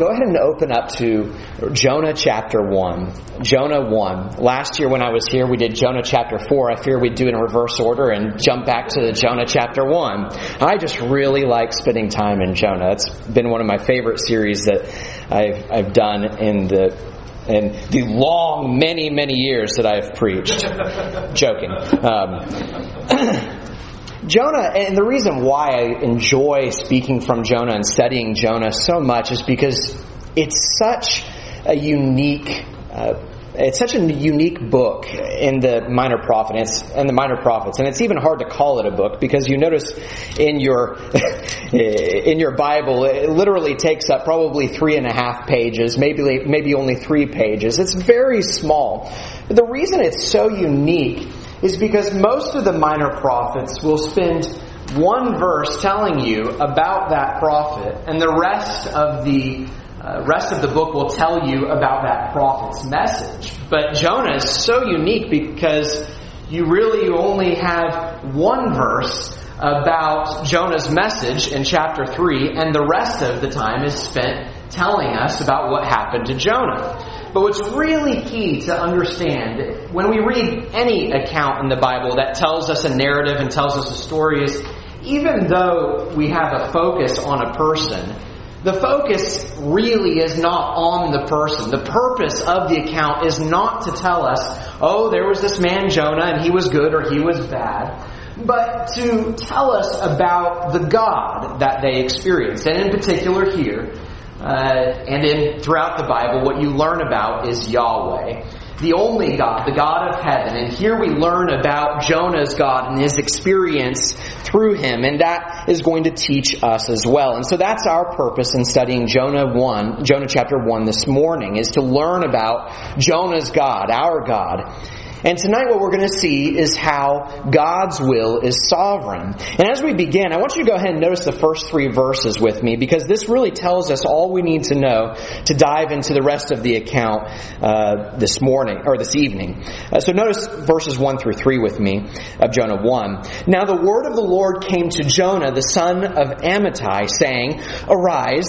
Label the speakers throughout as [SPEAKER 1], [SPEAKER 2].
[SPEAKER 1] go ahead and open up to Jonah chapter 1. Jonah 1. Last year when I was here, we did Jonah chapter 4. I fear we'd do it in reverse order and jump back to the Jonah chapter 1. I just really like spending time in Jonah. It's been one of my favorite series that I've, I've done in the in the long, many, many years that I've preached. Joking. Um, Jonah, and the reason why I enjoy speaking from Jonah and studying Jonah so much is because it's such a unique, uh, it's such a unique book in the minor prophets and the minor prophets, and it's even hard to call it a book because you notice in your in your Bible it literally takes up probably three and a half pages, maybe maybe only three pages. It's very small. But the reason it's so unique is because most of the minor prophets will spend one verse telling you about that prophet, and the rest of the uh, rest of the book will tell you about that prophet's message. But Jonah is so unique because you really only have one verse about Jonah's message in chapter 3, and the rest of the time is spent telling us about what happened to Jonah. But what's really key to understand when we read any account in the Bible that tells us a narrative and tells us a story is even though we have a focus on a person, the focus really is not on the person. The purpose of the account is not to tell us, oh, there was this man Jonah and he was good or he was bad, but to tell us about the God that they experienced. And in particular here, uh, and in throughout the Bible, what you learn about is Yahweh, the only God, the God of heaven. And here we learn about Jonah's God and his experience through him, and that is going to teach us as well. And so that's our purpose in studying Jonah 1, Jonah chapter 1 this morning, is to learn about Jonah's God, our God. And tonight what we're going to see is how God's will is sovereign. And as we begin, I want you to go ahead and notice the first three verses with me because this really tells us all we need to know to dive into the rest of the account uh, this morning or this evening. Uh, so notice verses 1 through 3 with me of Jonah 1. Now the word of the Lord came to Jonah, the son of Amittai, saying, Arise,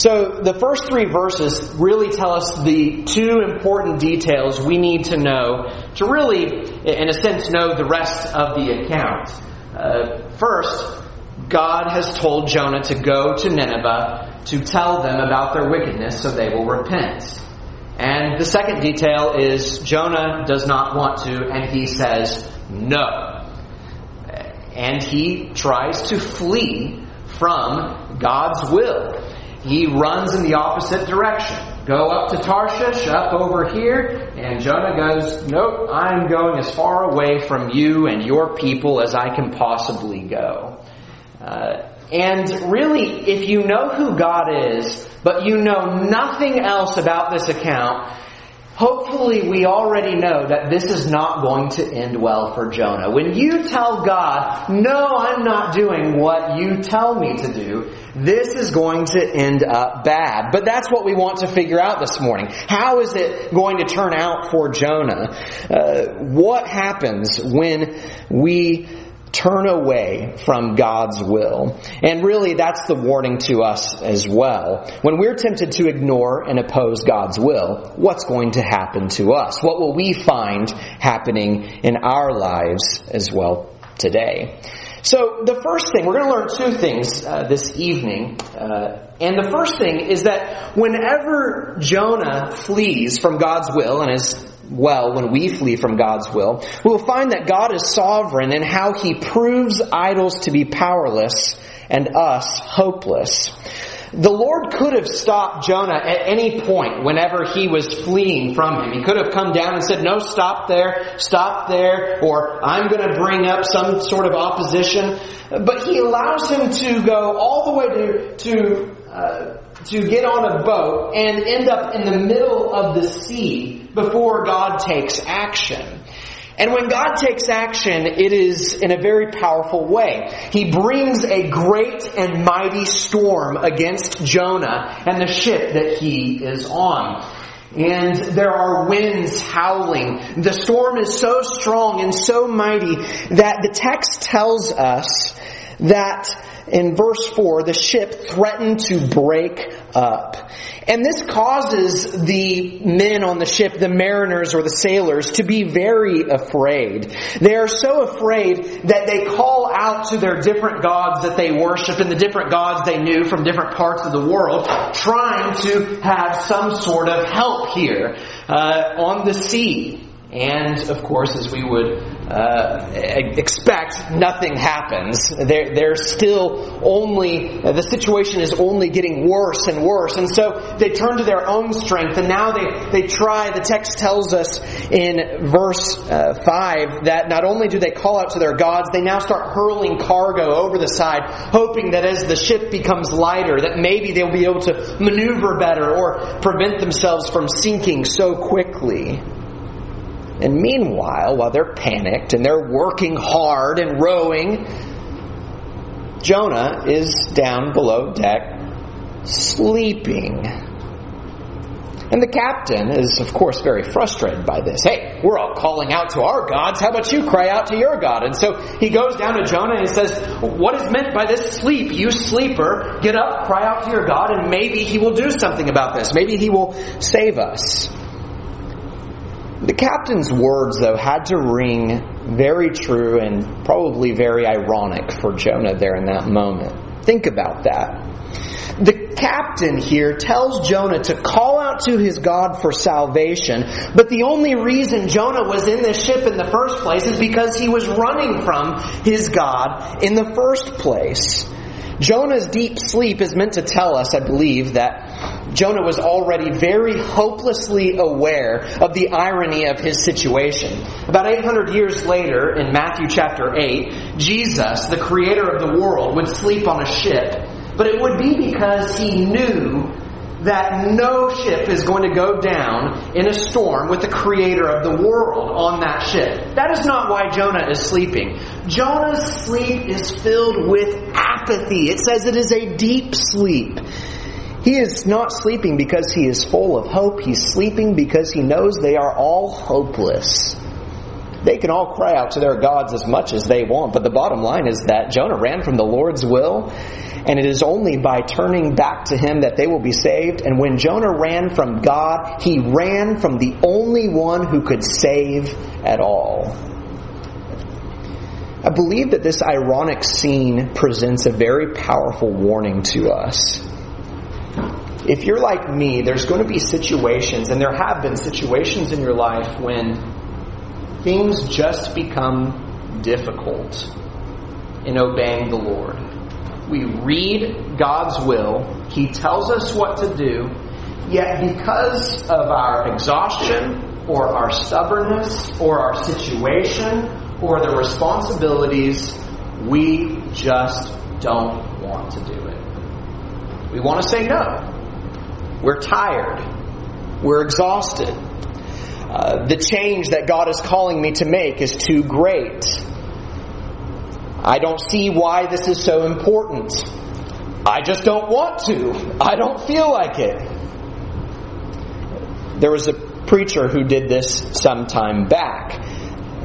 [SPEAKER 1] So the first three verses really tell us the two important details we need to know to really, in a sense, know the rest of the account. Uh, first, God has told Jonah to go to Nineveh to tell them about their wickedness so they will repent. And the second detail is Jonah does not want to, and he says no. And he tries to flee from God's will he runs in the opposite direction. Go up to Tarshish, up over here, and Jonah goes, Nope, I'm going as far away from you and your people as I can possibly go. Uh, and really, if you know who God is, but you know nothing else about this account, Hopefully, we already know that this is not going to end well for Jonah. When you tell God, no, I'm not doing what you tell me to do, this is going to end up bad. But that's what we want to figure out this morning. How is it going to turn out for Jonah? Uh, what happens when we turn away from God's will. And really, that's the warning to us as well. When we're tempted to ignore and oppose God's will, what's going to happen to us? What will we find happening in our lives as well today? So, the first thing, we're going to learn two things uh, this evening. Uh, and the first thing is that whenever Jonah flees from God's will and is well when we flee from God's will, we will find that God is sovereign in how he proves idols to be powerless and us hopeless. The Lord could have stopped Jonah at any point whenever he was fleeing from him. He could have come down and said, no, stop there, stop there, or I'm going to bring up some sort of opposition. But he allows him to go all the way to, to uh, to get on a boat and end up in the middle of the sea before God takes action. And when God takes action, it is in a very powerful way. He brings a great and mighty storm against Jonah and the ship that he is on. And there are winds howling. The storm is so strong and so mighty that the text tells us that in verse 4, the ship threatened to break up. And this causes the men on the ship, the mariners or the sailors, to be very afraid. They are so afraid that they call out to their different gods that they worship and the different gods they knew from different parts of the world, trying to have some sort of help here uh, on the sea. And of course, as we would uh, expect, nothing happens. They're, they're still only, the situation is only getting worse and worse. And so they turn to their own strength and now they, they try, the text tells us in verse uh, 5 that not only do they call out to their gods, they now start hurling cargo over the side, hoping that as the ship becomes lighter, that maybe they'll be able to maneuver better or prevent themselves from sinking so quickly. And meanwhile, while they're panicked and they're working hard and rowing, Jonah is down below deck sleeping. And the captain is, of course, very frustrated by this. Hey, we're all calling out to our gods. How about you cry out to your God? And so he goes down to Jonah and he says, What is meant by this sleep? You sleeper, get up, cry out to your God, and maybe he will do something about this. Maybe he will save us. The captain's words, though, had to ring very true and probably very ironic for Jonah there in that moment. Think about that. The captain here tells Jonah to call out to his God for salvation, but the only reason Jonah was in this ship in the first place is because he was running from his God in the first place. Jonah's deep sleep is meant to tell us, I believe, that Jonah was already very hopelessly aware of the irony of his situation. About 800 years later, in Matthew chapter 8, Jesus, the creator of the world, would sleep on a ship. But it would be because he knew that no ship is going to go down in a storm with the creator of the world on that ship. That is not why Jonah is sleeping. Jonah's sleep is filled with apathy. It says it is a deep sleep. He is not sleeping because he is full of hope. He's sleeping because he knows they are all hopeless. They can all cry out to their gods as much as they want, but the bottom line is that Jonah ran from the Lord's will and it is only by turning back to Him that they will be saved. And when Jonah ran from God, he ran from the only one who could save at all. I believe that this ironic scene presents a very powerful warning to us. If you're like me, there's going to be situations, and there have been situations in your life when things just become difficult in obeying the Lord we read God's will, He tells us what to do, yet because of our exhaustion or our stubbornness or our situation or the responsibilities, we just don't want to do it. We want to say no. We're tired. We're exhausted. Uh, the change that God is calling me to make is too great. I don't see why this is so important. I just don't want to. I don't feel like it. There was a preacher who did this some time back.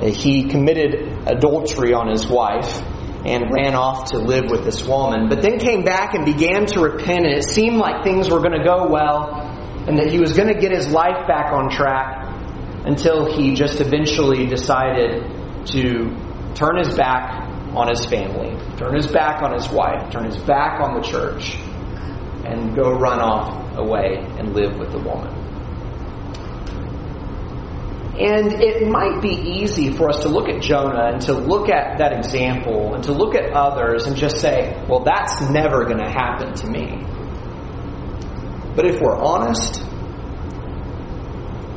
[SPEAKER 1] He committed adultery on his wife and ran off to live with this woman, but then came back and began to repent, and it seemed like things were going to go well and that he was going to get his life back on track until he just eventually decided to turn his back on his family, turn his back on his wife, turn his back on the church, and go run off away and live with the woman. And it might be easy for us to look at Jonah and to look at that example and to look at others and just say, well, that's never going to happen to me. But if we're honest,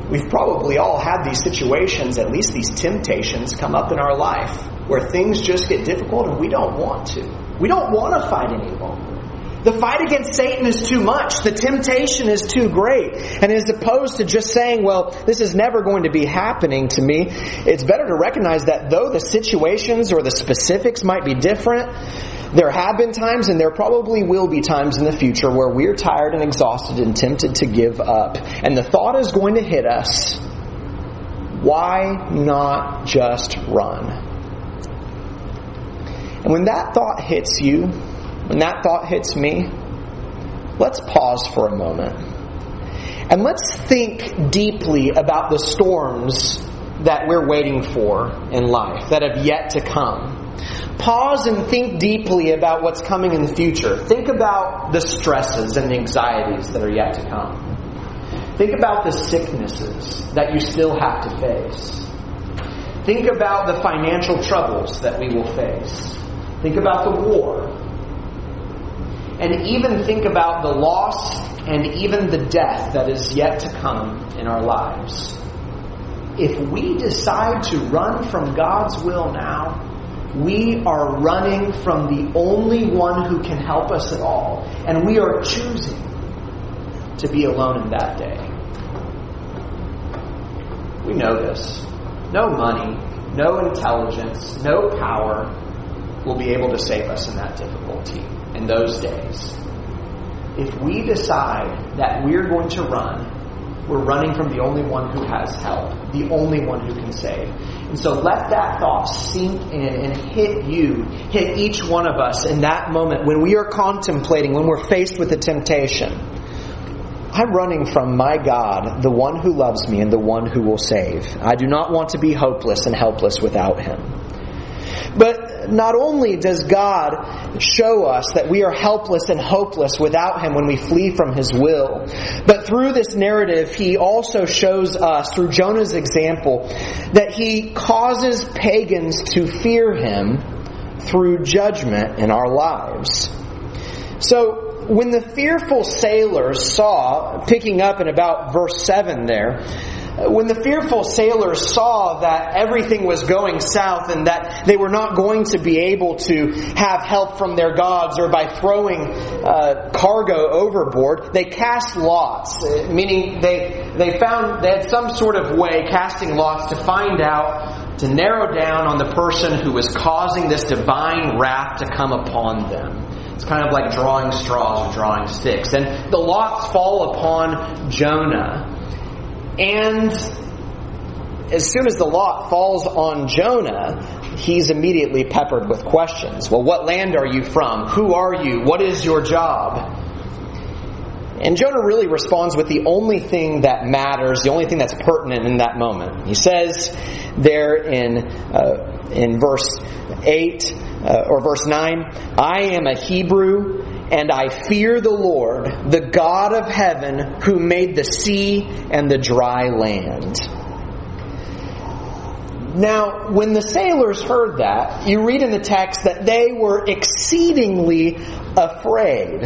[SPEAKER 1] we've probably all had these situations, at least these temptations, come up in our life where things just get difficult and we don't want to. We don't want to fight any longer. The fight against Satan is too much. The temptation is too great. And as opposed to just saying, well, this is never going to be happening to me, it's better to recognize that though the situations or the specifics might be different, there have been times and there probably will be times in the future where we're tired and exhausted and tempted to give up. And the thought is going to hit us why not just run? And when that thought hits you, when that thought hits me, let's pause for a moment. And let's think deeply about the storms that we're waiting for in life, that have yet to come. Pause and think deeply about what's coming in the future. Think about the stresses and the anxieties that are yet to come. Think about the sicknesses that you still have to face. Think about the financial troubles that we will face. Think about the war. And even think about the loss and even the death that is yet to come in our lives. If we decide to run from God's will now, we are running from the only one who can help us at all. And we are choosing to be alone in that day. We know this. No money, no intelligence, no power will be able to save us in that difficulty, in those days. If we decide that we're going to run, we're running from the only one who has help, the only one who can save. And so let that thought sink in and hit you, hit each one of us in that moment when we are contemplating, when we're faced with a temptation. I'm running from my God, the one who loves me and the one who will save. I do not want to be hopeless and helpless without him. But not only does God show us that we are helpless and hopeless without Him when we flee from His will, but through this narrative, He also shows us, through Jonah's example, that He causes pagans to fear Him through judgment in our lives. So, when the fearful sailors saw, picking up in about verse 7 there, when the fearful sailors saw that everything was going south and that they were not going to be able to have help from their gods or by throwing uh, cargo overboard, they cast lots, meaning they, they found, they had some sort of way, casting lots, to find out, to narrow down on the person who was causing this divine wrath to come upon them. It's kind of like drawing straws or drawing sticks. And the lots fall upon Jonah. And as soon as the lot falls on Jonah, he's immediately peppered with questions. Well, what land are you from? Who are you? What is your job? And Jonah really responds with the only thing that matters, the only thing that's pertinent in that moment. He says there in, uh, in verse 8 uh, or verse 9, I am a Hebrew and I fear the Lord, the God of heaven, who made the sea and the dry land. Now, when the sailors heard that, you read in the text that they were exceedingly afraid.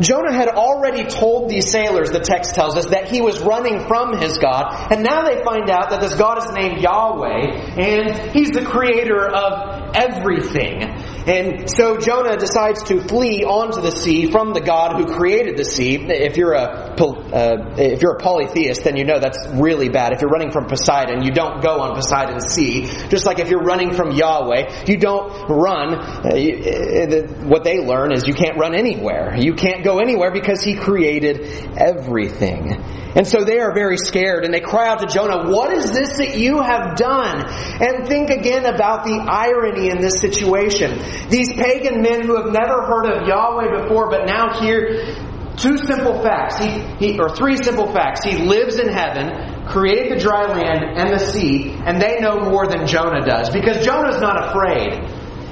[SPEAKER 1] Jonah had already told these sailors, the text tells us, that he was running from his God, and now they find out that this God is named Yahweh, and he's the creator of everything. And so Jonah decides to flee onto the sea from the God who created the sea. If you're a uh, if you're a polytheist, then you know that's really bad. If you're running from Poseidon, you don't go on Poseidon's sea. Just like if you're running from Yahweh, you don't run. Uh, you, uh, what they learn is you can't run anywhere. You can't go anywhere because He created everything. And so they are very scared and they cry out to Jonah, What is this that you have done? And think again about the irony in this situation. These pagan men who have never heard of Yahweh before, but now hear two simple facts. He, he, or three simple facts. He lives in heaven, created the dry land and the sea, and they know more than Jonah does. Because Jonah's not afraid.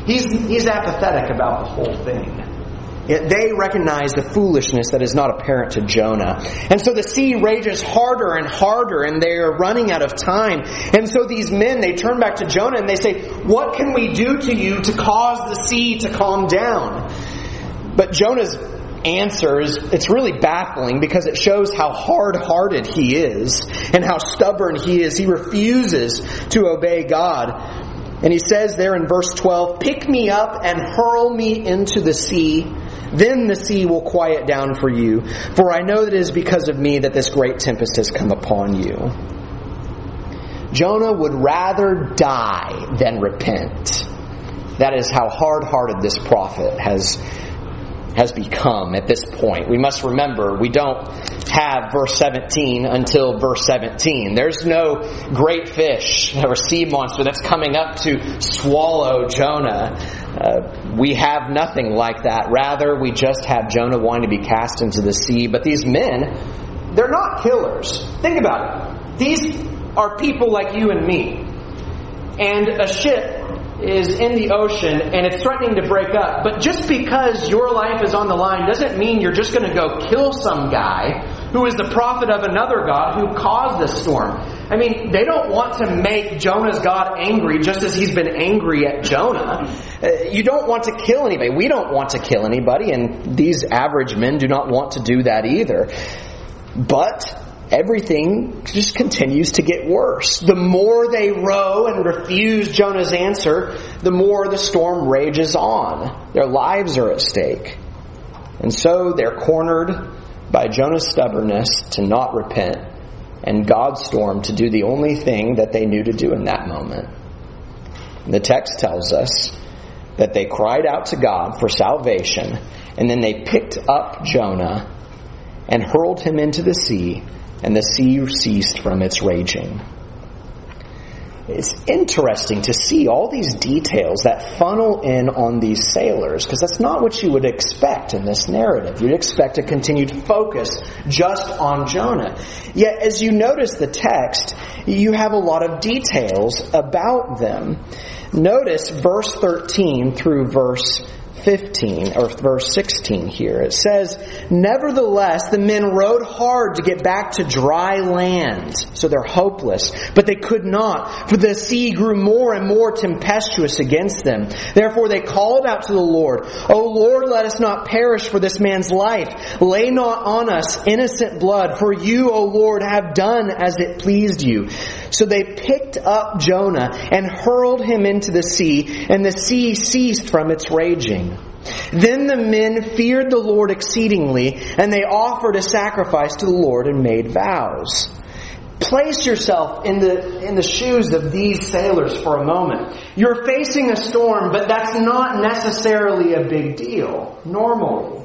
[SPEAKER 1] He's, he's apathetic about the whole thing. Yet they recognize the foolishness that is not apparent to Jonah. And so the sea rages harder and harder and they are running out of time. And so these men, they turn back to Jonah and they say, what can we do to you to cause the sea to calm down? But Jonah's answer is it's really baffling because it shows how hard-hearted he is and how stubborn he is. He refuses to obey God. And he says there in verse 12, Pick me up and hurl me into the sea Then the sea will quiet down for you, for I know that it is because of me that this great tempest has come upon you. Jonah would rather die than repent. That is how hard hearted this prophet has has become at this point. We must remember we don't have verse 17 until verse 17. There's no great fish or sea monster that's coming up to swallow Jonah. Uh, we have nothing like that. Rather, we just have Jonah wanting to be cast into the sea. But these men, they're not killers. Think about it. These are people like you and me. And a ship is in the ocean and it's threatening to break up. But just because your life is on the line doesn't mean you're just going to go kill some guy who is the prophet of another God who caused this storm. I mean, they don't want to make Jonah's God angry just as he's been angry at Jonah. Uh, you don't want to kill anybody. We don't want to kill anybody, and these average men do not want to do that either. But everything just continues to get worse. The more they row and refuse Jonah's answer, the more the storm rages on. Their lives are at stake. And so they're cornered by Jonah's stubbornness to not repent and God's storm to do the only thing that they knew to do in that moment. The text tells us that they cried out to God for salvation and then they picked up Jonah and hurled him into the sea and the sea ceased from its raging. It's interesting to see all these details that funnel in on these sailors, because that's not what you would expect in this narrative. You'd expect a continued focus just on Jonah. Yet, as you notice the text, you have a lot of details about them. Notice verse 13 through verse 15 or verse 16 here. It says, Nevertheless, the men rowed hard to get back to dry land. So they're hopeless. But they could not, for the sea grew more and more tempestuous against them. Therefore they called out to the Lord, O Lord, let us not perish for this man's life. Lay not on us innocent blood, for you, O Lord, have done as it pleased you. So they picked up Jonah and hurled him into the sea, and the sea ceased from its raging. Then the men feared the Lord exceedingly, and they offered a sacrifice to the Lord and made vows. Place yourself in the, in the shoes of these sailors for a moment. You're facing a storm, but that's not necessarily a big deal, normally.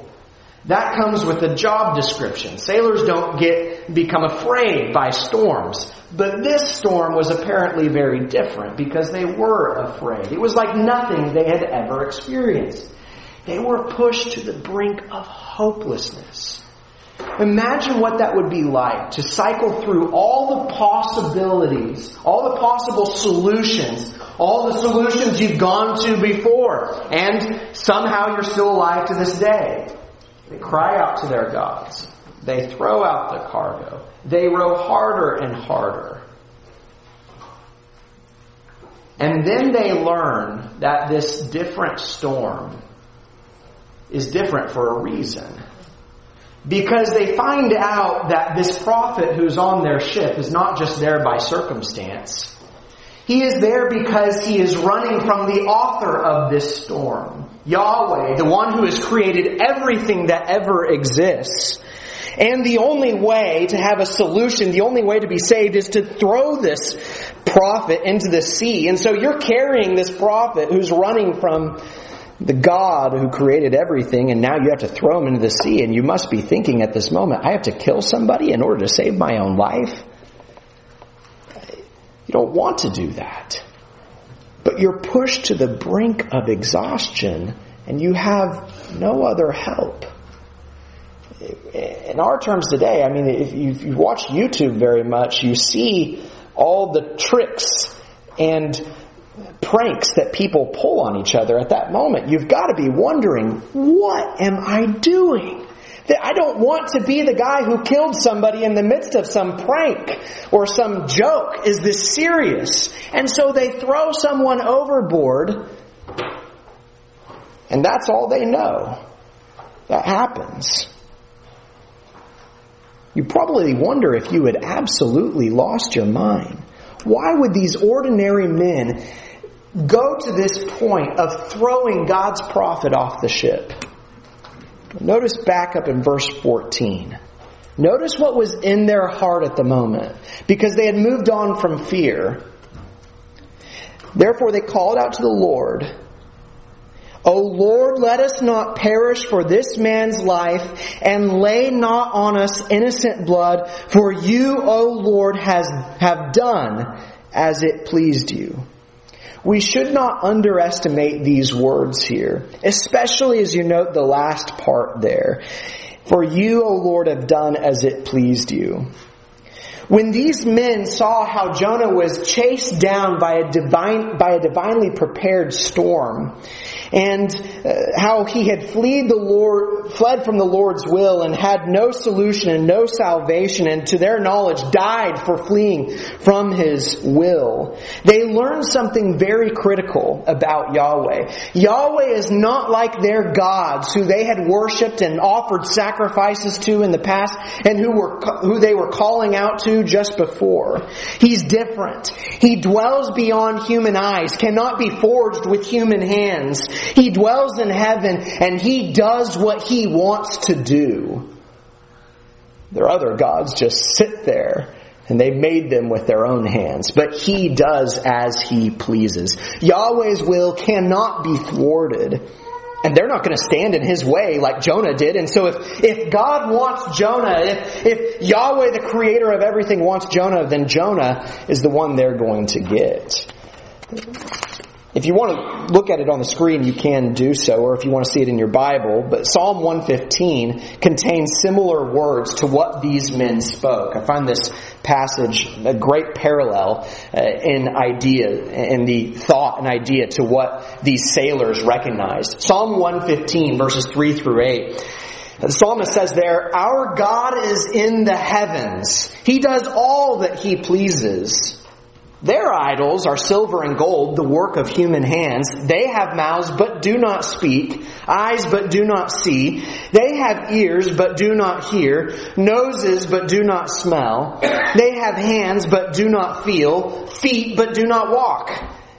[SPEAKER 1] That comes with a job description. Sailors don't get, become afraid by storms. But this storm was apparently very different because they were afraid. It was like nothing they had ever experienced. They were pushed to the brink of hopelessness. Imagine what that would be like to cycle through all the possibilities, all the possible solutions, all the solutions you've gone to before, and somehow you're still alive to this day. They cry out to their gods. They throw out the cargo. They row harder and harder. And then they learn that this different storm is different for a reason. Because they find out that this prophet who's on their ship is not just there by circumstance. He is there because he is running from the author of this storm. Yahweh, the one who has created everything that ever exists. And the only way to have a solution, the only way to be saved is to throw this prophet into the sea. And so you're carrying this prophet who's running from the God who created everything, and now you have to throw him into the sea, and you must be thinking at this moment, I have to kill somebody in order to save my own life? You don't want to do that. But you're pushed to the brink of exhaustion, and you have no other help. In our terms today, I mean, if you, if you watch YouTube very much, you see all the tricks and pranks that people pull on each other at that moment, you've got to be wondering, what am I doing? That I don't want to be the guy who killed somebody in the midst of some prank or some joke. Is this serious? And so they throw someone overboard, and that's all they know. That happens. You probably wonder if you had absolutely lost your mind. Why would these ordinary men go to this point of throwing God's prophet off the ship? Notice back up in verse 14. Notice what was in their heart at the moment, because they had moved on from fear. Therefore they called out to the Lord, O Lord, let us not perish for this man's life, and lay not on us innocent blood, for you, O Lord, has, have done as it pleased you. We should not underestimate these words here, especially as you note the last part there. For you, O Lord, have done as it pleased you. When these men saw how Jonah was chased down by a divine, by a divinely prepared storm, and uh, how he had fled the Lord, fled from the Lord's will and had no solution and no salvation and to their knowledge died for fleeing from his will. They learned something very critical about Yahweh. Yahweh is not like their gods who they had worshiped and offered sacrifices to in the past and who were, who they were calling out to just before. He's different. He dwells beyond human eyes, cannot be forged with human hands. He dwells in heaven and he does what he wants to do. Their other gods just sit there and they made them with their own hands. But he does as he pleases. Yahweh's will cannot be thwarted. And they're not going to stand in his way like Jonah did. And so if, if God wants Jonah, if, if Yahweh, the creator of everything, wants Jonah, then Jonah is the one they're going to get. If you want to look at it on the screen, you can do so, or if you want to see it in your Bible. But Psalm 115 contains similar words to what these men spoke. I find this passage a great parallel uh, in idea, in the thought and idea to what these sailors recognized. Psalm 115 verses 3 through 8. The psalmist says there, Our God is in the heavens. He does all that He pleases. Their idols are silver and gold, the work of human hands. They have mouths but do not speak, eyes but do not see. They have ears but do not hear, noses but do not smell. They have hands but do not feel, feet but do not walk.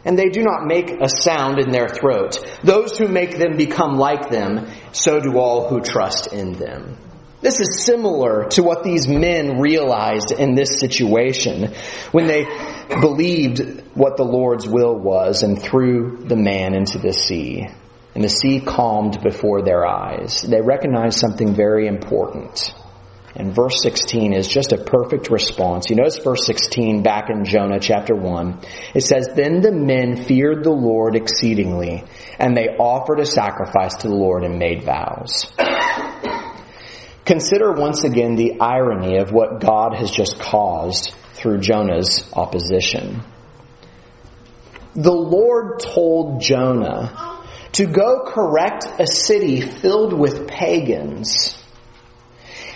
[SPEAKER 1] And they do not make a sound in their throat. Those who make them become like them, so do all who trust in them. This is similar to what these men realized in this situation when they believed what the Lord's will was and threw the man into the sea. And the sea calmed before their eyes. They recognized something very important. And verse 16 is just a perfect response. You notice verse 16 back in Jonah chapter 1. It says, Then the men feared the Lord exceedingly, and they offered a sacrifice to the Lord and made vows. Consider once again the irony of what God has just caused through Jonah's opposition. The Lord told Jonah to go correct a city filled with pagans.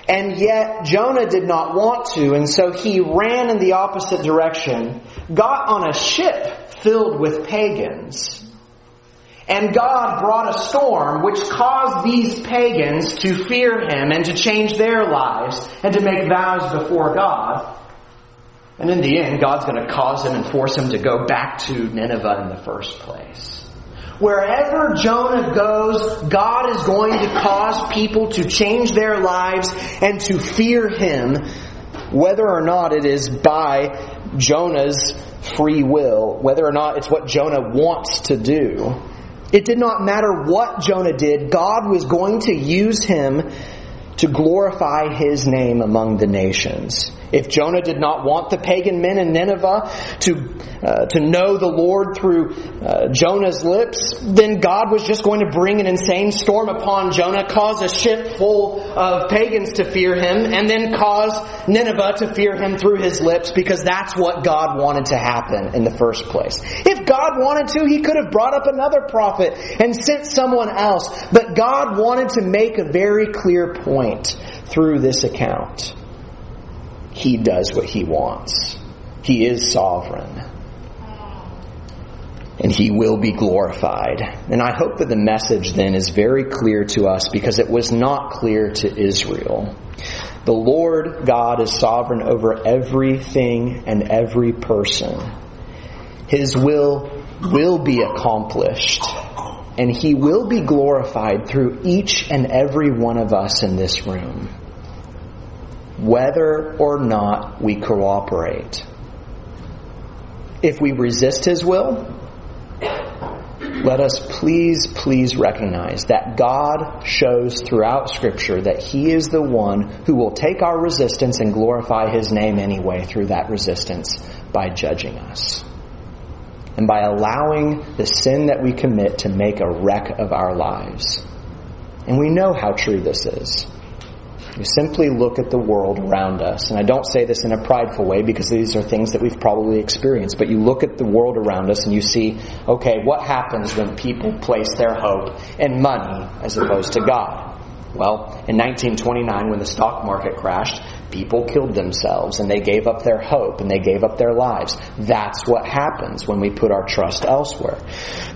[SPEAKER 1] And yet Jonah did not want to, and so he ran in the opposite direction, got on a ship filled with pagans. And God brought a storm which caused these pagans to fear him and to change their lives and to make vows before God. And in the end, God's going to cause him and force him to go back to Nineveh in the first place. Wherever Jonah goes, God is going to cause people to change their lives and to fear him, whether or not it is by Jonah's free will, whether or not it's what Jonah wants to do. It did not matter what Jonah did, God was going to use him to glorify his name among the nations. If Jonah did not want the pagan men in Nineveh to, uh, to know the Lord through uh, Jonah's lips, then God was just going to bring an insane storm upon Jonah, cause a ship full of pagans to fear him, and then cause Nineveh to fear him through his lips because that's what God wanted to happen in the first place. If God wanted to, he could have brought up another prophet and sent someone else, but God wanted to make a very clear point through this account. He does what He wants. He is sovereign. And He will be glorified. And I hope that the message then is very clear to us because it was not clear to Israel. The Lord God is sovereign over everything and every person. His will will be accomplished and He will be glorified through each and every one of us in this room, whether or not we cooperate. If we resist His will, let us please, please recognize that God shows throughout Scripture that He is the one who will take our resistance and glorify His name anyway through that resistance by judging us and by allowing the sin that we commit to make a wreck of our lives. And we know how true this is. You simply look at the world around us. And I don't say this in a prideful way because these are things that we've probably experienced. But you look at the world around us and you see, okay, what happens when people place their hope in money as opposed to God? Well, in 1929, when the stock market crashed, people killed themselves and they gave up their hope and they gave up their lives. That's what happens when we put our trust elsewhere.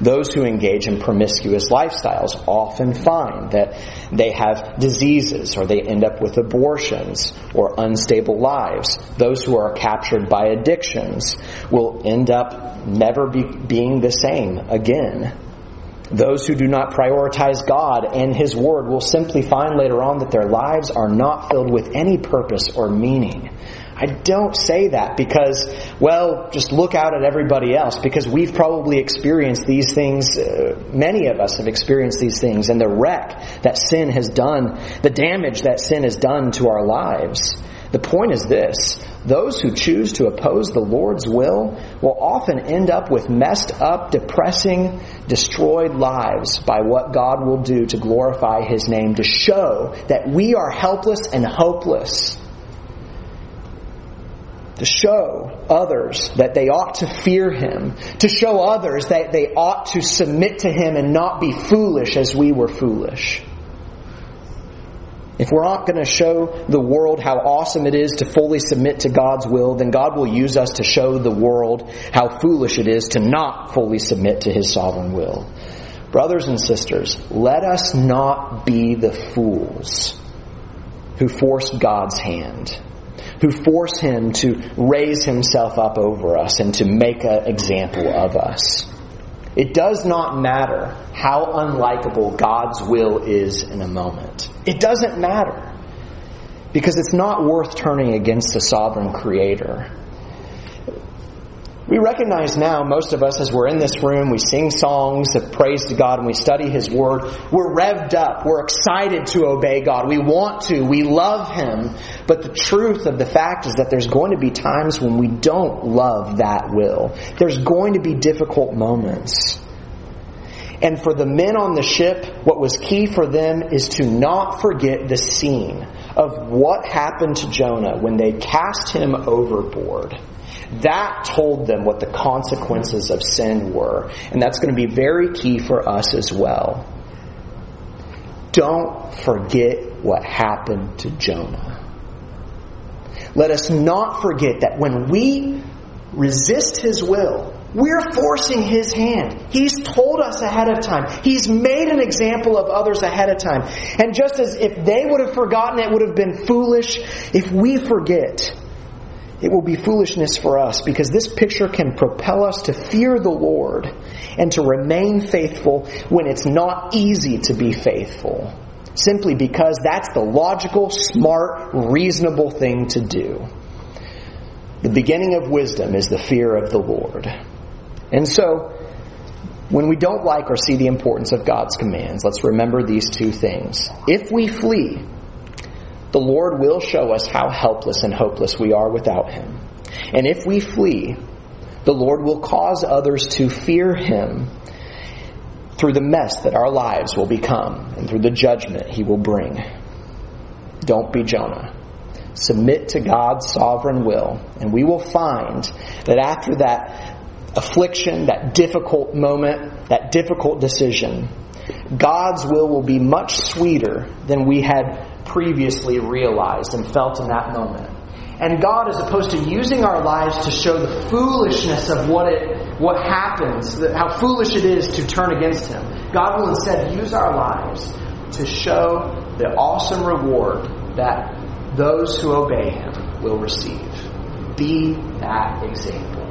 [SPEAKER 1] Those who engage in promiscuous lifestyles often find that they have diseases or they end up with abortions or unstable lives. Those who are captured by addictions will end up never be, being the same again. Those who do not prioritize God and His Word will simply find later on that their lives are not filled with any purpose or meaning. I don't say that because, well, just look out at everybody else because we've probably experienced these things. Uh, many of us have experienced these things and the wreck that sin has done, the damage that sin has done to our lives. The point is this those who choose to oppose the Lord's will will often end up with messed up, depressing, destroyed lives by what God will do to glorify His name, to show that we are helpless and hopeless. To show others that they ought to fear Him. To show others that they ought to submit to Him and not be foolish as we were foolish. If we're not going to show the world how awesome it is to fully submit to God's will, then God will use us to show the world how foolish it is to not fully submit to His sovereign will. Brothers and sisters, let us not be the fools who force God's hand, who force Him to raise Himself up over us and to make an example of us. It does not matter how unlikable God's will is in a moment. It doesn't matter. Because it's not worth turning against the sovereign creator. We recognize now, most of us, as we're in this room, we sing songs of praise to God and we study His Word. We're revved up. We're excited to obey God. We want to. We love Him. But the truth of the fact is that there's going to be times when we don't love that will. There's going to be difficult moments. And for the men on the ship, what was key for them is to not forget the scene of what happened to Jonah when they cast him overboard. That told them what the consequences of sin were. And that's going to be very key for us as well. Don't forget what happened to Jonah. Let us not forget that when we resist his will, we're forcing his hand. He's told us ahead of time. He's made an example of others ahead of time. And just as if they would have forgotten, it would have been foolish. If we forget, it will be foolishness for us because this picture can propel us to fear the Lord and to remain faithful when it's not easy to be faithful. Simply because that's the logical, smart, reasonable thing to do. The beginning of wisdom is the fear of the Lord. And so, when we don't like or see the importance of God's commands, let's remember these two things. If we flee, the Lord will show us how helpless and hopeless we are without Him. And if we flee, the Lord will cause others to fear Him through the mess that our lives will become and through the judgment He will bring. Don't be Jonah. Submit to God's sovereign will, and we will find that after that affliction, that difficult moment, that difficult decision, God's will will be much sweeter than we had previously realized and felt in that moment. And God, as opposed to using our lives to show the foolishness of what it, what happens, how foolish it is to turn against Him, God will instead use our lives to show the awesome reward that those who obey Him will receive. Be that example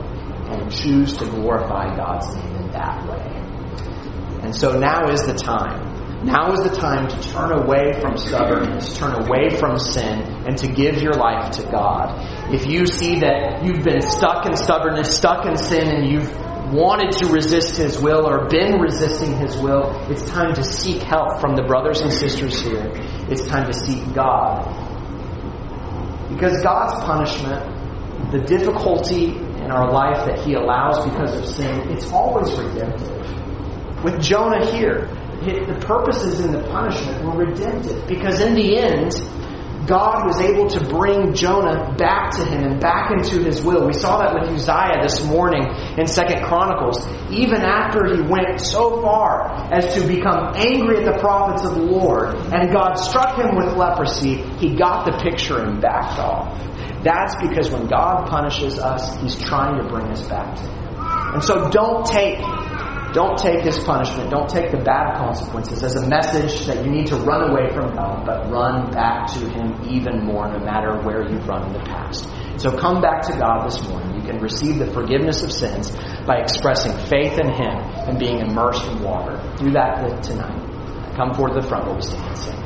[SPEAKER 1] and choose to glorify God's name in that way. And so now is the time. Now is the time to turn away from stubbornness, turn away from sin, and to give your life to God. If you see that you've been stuck in stubbornness, stuck in sin, and you've wanted to resist His will or been resisting His will, it's time to seek help from the brothers and sisters here. It's time to seek God. Because God's punishment, the difficulty in our life that He allows because of sin, it's always redemptive. With Jonah here, the purposes in the punishment were redemptive. Because in the end, God was able to bring Jonah back to him and back into his will. We saw that with Uzziah this morning in Second Chronicles. Even after he went so far as to become angry at the prophets of the Lord and God struck him with leprosy, he got the picture and backed off. That's because when God punishes us, he's trying to bring us back to him. And so don't take don't take his punishment, don't take the bad consequences as a message that you need to run away from God, but run back to him even more no matter where you've run in the past. So come back to God this morning. You can receive the forgiveness of sins by expressing faith in him and being immersed in water. Do that tonight. Come forward to the front while we stand and sing.